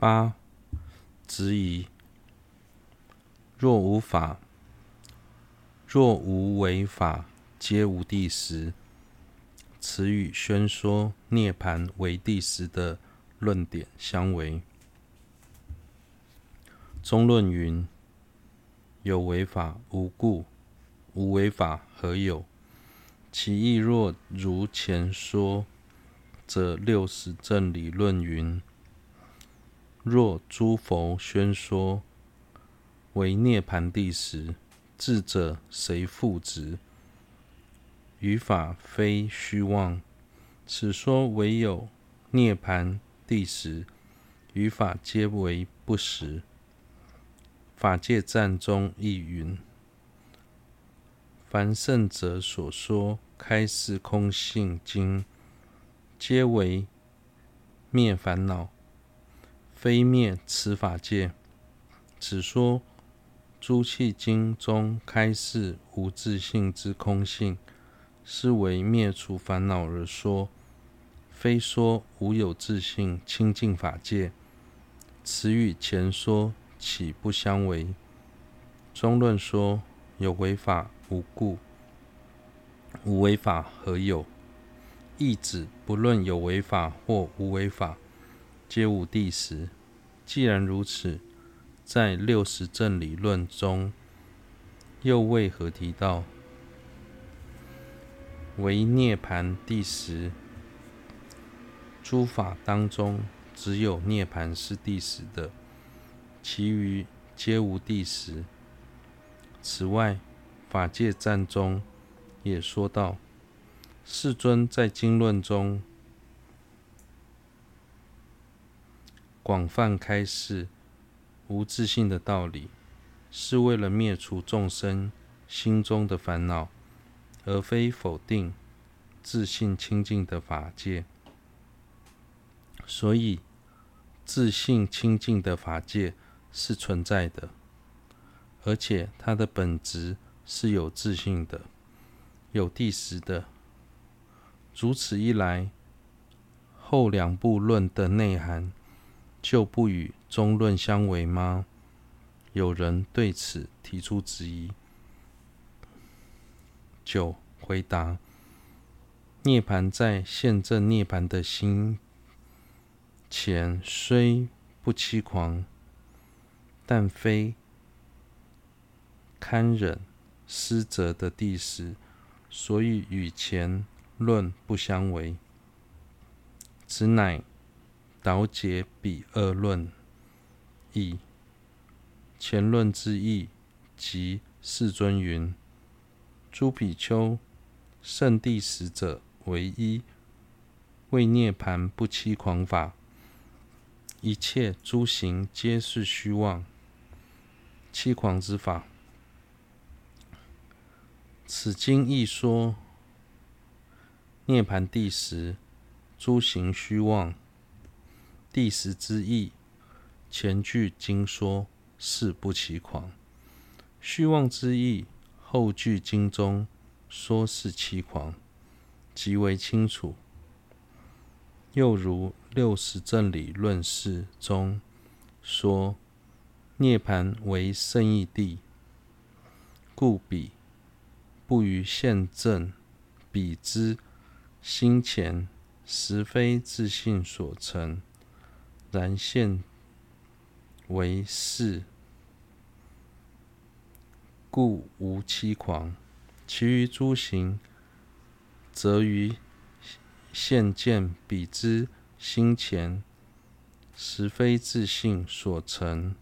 八、质疑。若无法，若无为法，皆无谛实。此与宣说涅槃为谛实的论点相违。中论云：有为法无故，无为法何有？其义若如前说，则六十正理论云：若诸佛宣说。为涅槃谛实，智者谁复执？于法非虚妄。此说唯有涅槃谛实，余法皆为不实。法界赞中亦云：凡圣者所说开示空性经，皆为灭烦恼，非灭此法界。此说。诸气经中开示无自性之空性，是为灭除烦恼而说，非说无有自性清净法界。此与前说岂不相违？中论说有为法无故，无为法何有？意指不论有为法或无为法，皆无谛实。既然如此。在六十正理论中，又为何提到为涅槃第十？诸法当中，只有涅槃是第十的，其余皆无第十。此外，法界赞中也说道：世尊在经论中广泛开示。无自性的道理，是为了灭除众生心中的烦恼，而非否定自性清净的法界。所以，自性清净的法界是存在的，而且它的本质是有自性的、有谛实的。如此一来，后两部论的内涵。就不与中论相违吗？有人对此提出质疑。九、回答：涅槃在现证涅槃的心前虽不欺狂，但非堪忍失责的谛实，所以与前论不相违。此乃。导解彼二论义，前论之义即世尊云：“诸比丘，圣地使者为一，为涅槃不欺狂法，一切诸行皆是虚妄，欺狂之法。”此经亦说涅槃谛实，诸行虚妄。第十之意，前句经说是不其狂；虚妄之意，后句经中说是其狂，极为清楚。又如六十正理论释中说，涅槃为胜义谛，故彼不于现正，彼之心前实非自信所成。然现为是，故无欺狂。其余诸行，则于现见彼之心前，实非自性所成。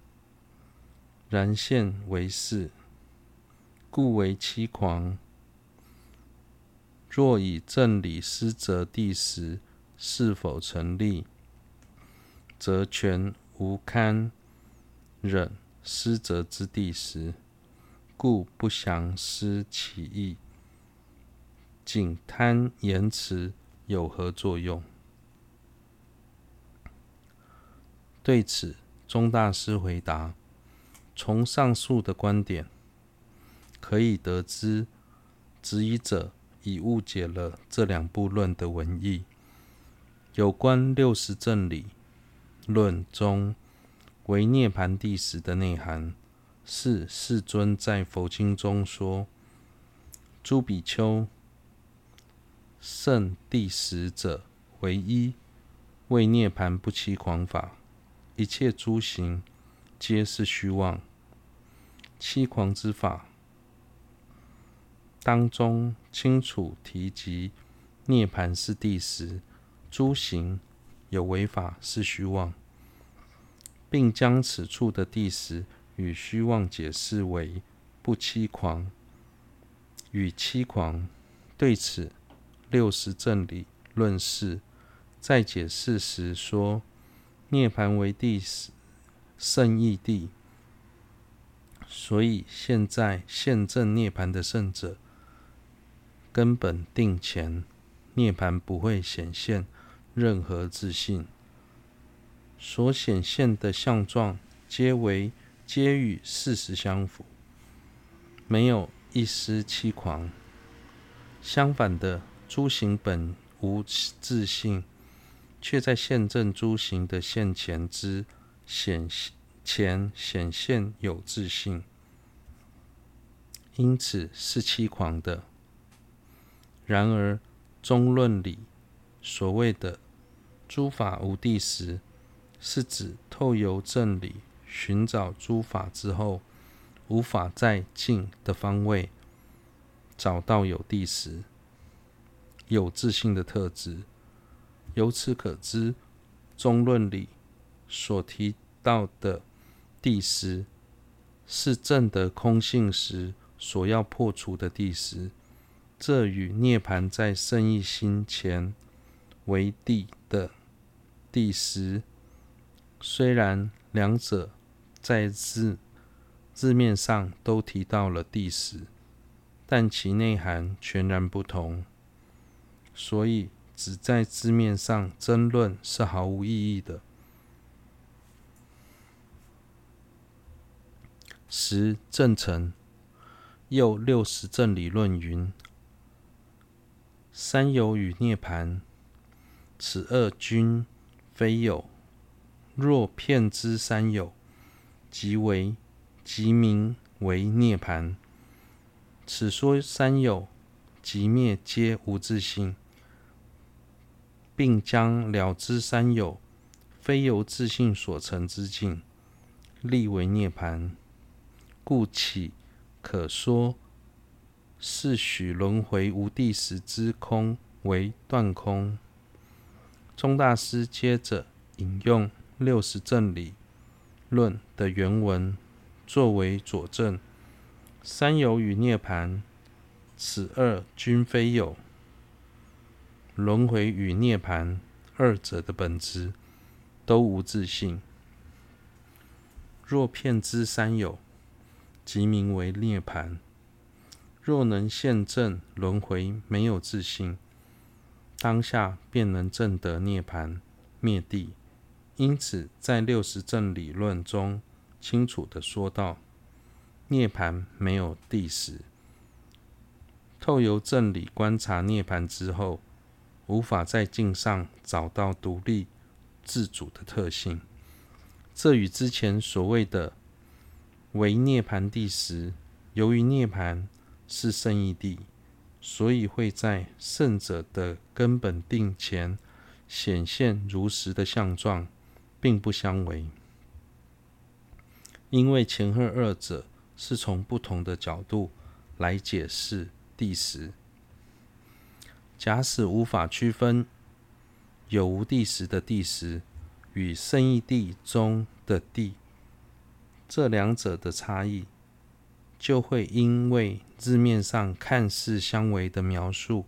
然现为是，故为欺狂。若以正理思则第十，是否成立？则全无堪忍失责之地时，故不详思其义，仅贪言辞有何作用？对此，钟大师回答：从上述的观点可以得知，质疑者已误解了这两部论的文义。有关六十正理。论中为涅槃第十的内涵，是世尊在佛经中说：“诸比丘，圣第十者为一，为涅槃不欺狂法，一切诸行皆是虚妄，欺狂之法。”当中清楚提及，涅槃是第十，诸行有违法是虚妄，并将此处的谛实与虚妄解释为不欺狂与欺狂。对此，六十正理论释在解释时说：涅槃为谛实胜义地，所以现在现证涅槃的圣者。根本定前，涅槃不会显现任何自信，所显现的相状皆为皆与事实相符，没有一丝欺狂。相反的，诸行本无自信，却在现证诸行的现前之显前显现有自信，因此是欺狂的。然而，中论里所谓的“诸法无地时”，是指透由正理寻找诸法之后，无法在境的方位找到有地时、有自信的特质。由此可知，中论里所提到的地时，是证得空性时所要破除的地时。这与涅槃在圣意心前为地的第十，虽然两者在字字面上都提到了第十，但其内涵全然不同，所以只在字面上争论是毫无意义的。十正成又六十正理论云。三有与涅槃，此二均非有。若遍知三有，即为即名为涅槃。此说三有即灭皆无自性，并将了知三有非由自性所成之境，立为涅槃，故岂可说？是许轮回无地时之空为断空。宗大师接着引用六十正理论的原文作为佐证：三有与涅槃，此二均非有。轮回与涅槃二者的本质都无自性。若骗之三有，即名为涅槃。若能现证轮回没有自性，当下便能证得涅槃灭谛。因此，在六十正理论中清楚地说道：涅槃没有地时。透由正理观察涅槃之后，无法在境上找到独立自主的特性。这与之前所谓的为涅槃地时，由于涅槃。是胜义地，所以会在圣者的根本定前显现如实的相状，并不相违。因为前后二者是从不同的角度来解释谛实。假使无法区分有无谛实的谛实与胜义地中的地这两者的差异。就会因为字面上看似相违的描述，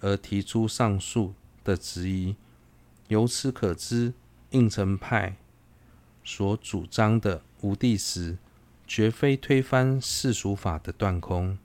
而提出上述的质疑。由此可知，应成派所主张的无地时，绝非推翻世俗法的断空，